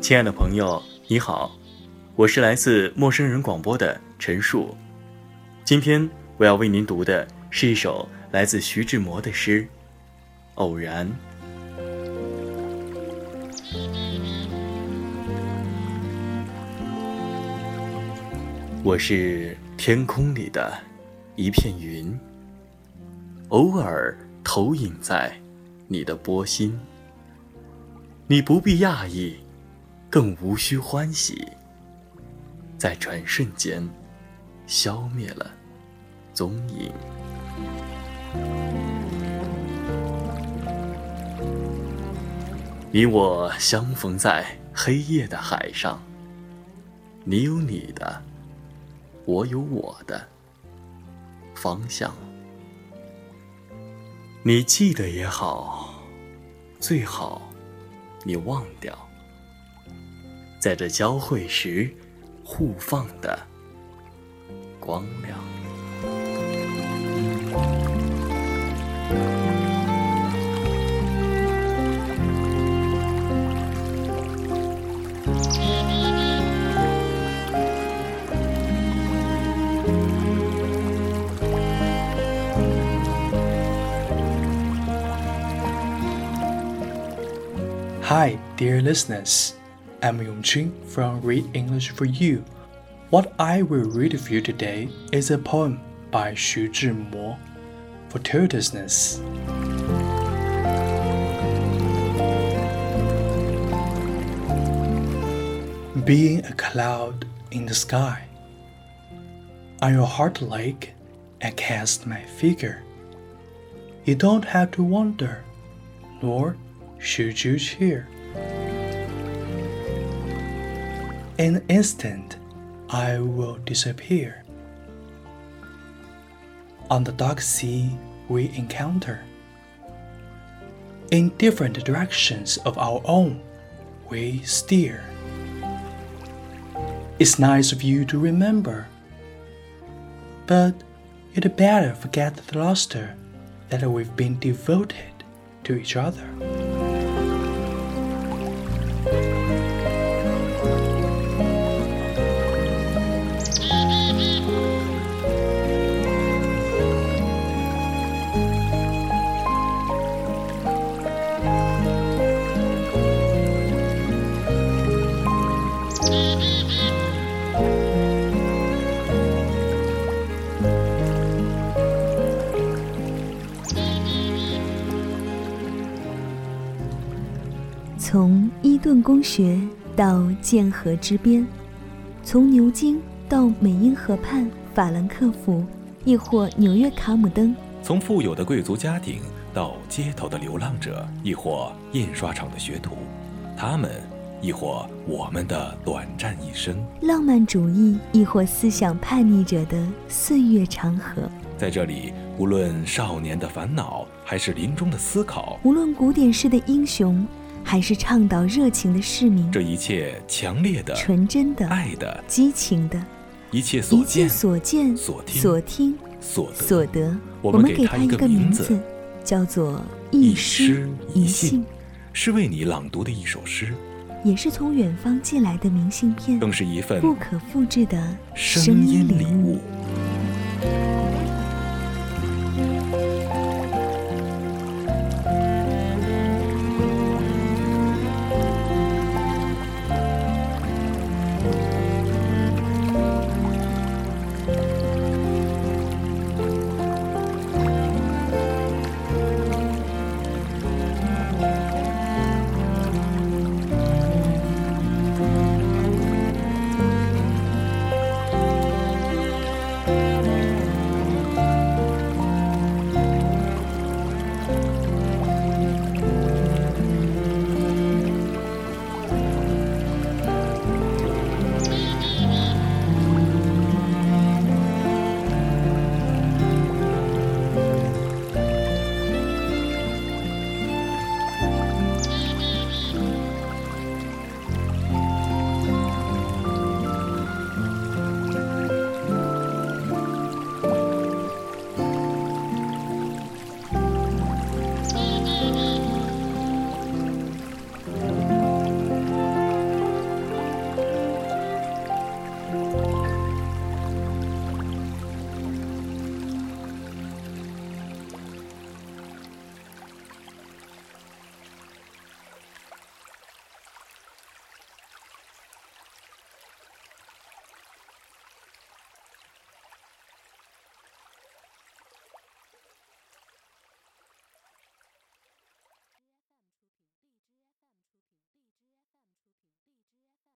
亲爱的朋友，你好，我是来自陌生人广播的陈树。今天我要为您读的是一首来自徐志摩的诗《偶然》。我是天空里的一片云，偶尔投影在你的波心。你不必讶异。更无需欢喜，在转瞬间消灭了踪影。你我相逢在黑夜的海上，你有你的，我有我的方向。你记得也好，最好你忘掉。在这交汇时，互放的光亮。Hi, dear listeners. I'm Yongqing from Read English for You. What I will read for you today is a poem by Xu Zhimo, Fortuitousness. Being a cloud in the sky, on your heart lake, I cast my figure. You don't have to wonder, nor should you cheer. In an instant, I will disappear. On the dark sea, we encounter. In different directions of our own, we steer. It's nice of you to remember, but you'd better forget the luster that we've been devoted to each other. 从伊顿公学到剑河之边，从牛津到美因河畔法兰克福，亦或纽约卡姆登；从富有的贵族家庭到街头的流浪者，亦或印刷厂的学徒，他们，亦或我们的短暂一生；浪漫主义，亦或思想叛逆者的岁月长河。在这里，无论少年的烦恼，还是临终的思考；无论古典式的英雄。还是倡导热情的市民，这一切强烈的、纯真的、爱的、激情的，一切所见、所见、所听、所听、所得，我们给他一个名字，叫做一诗一信，是为你朗读的一首诗，也是从远方寄来的明信片，更是一份不可复制的声音礼物。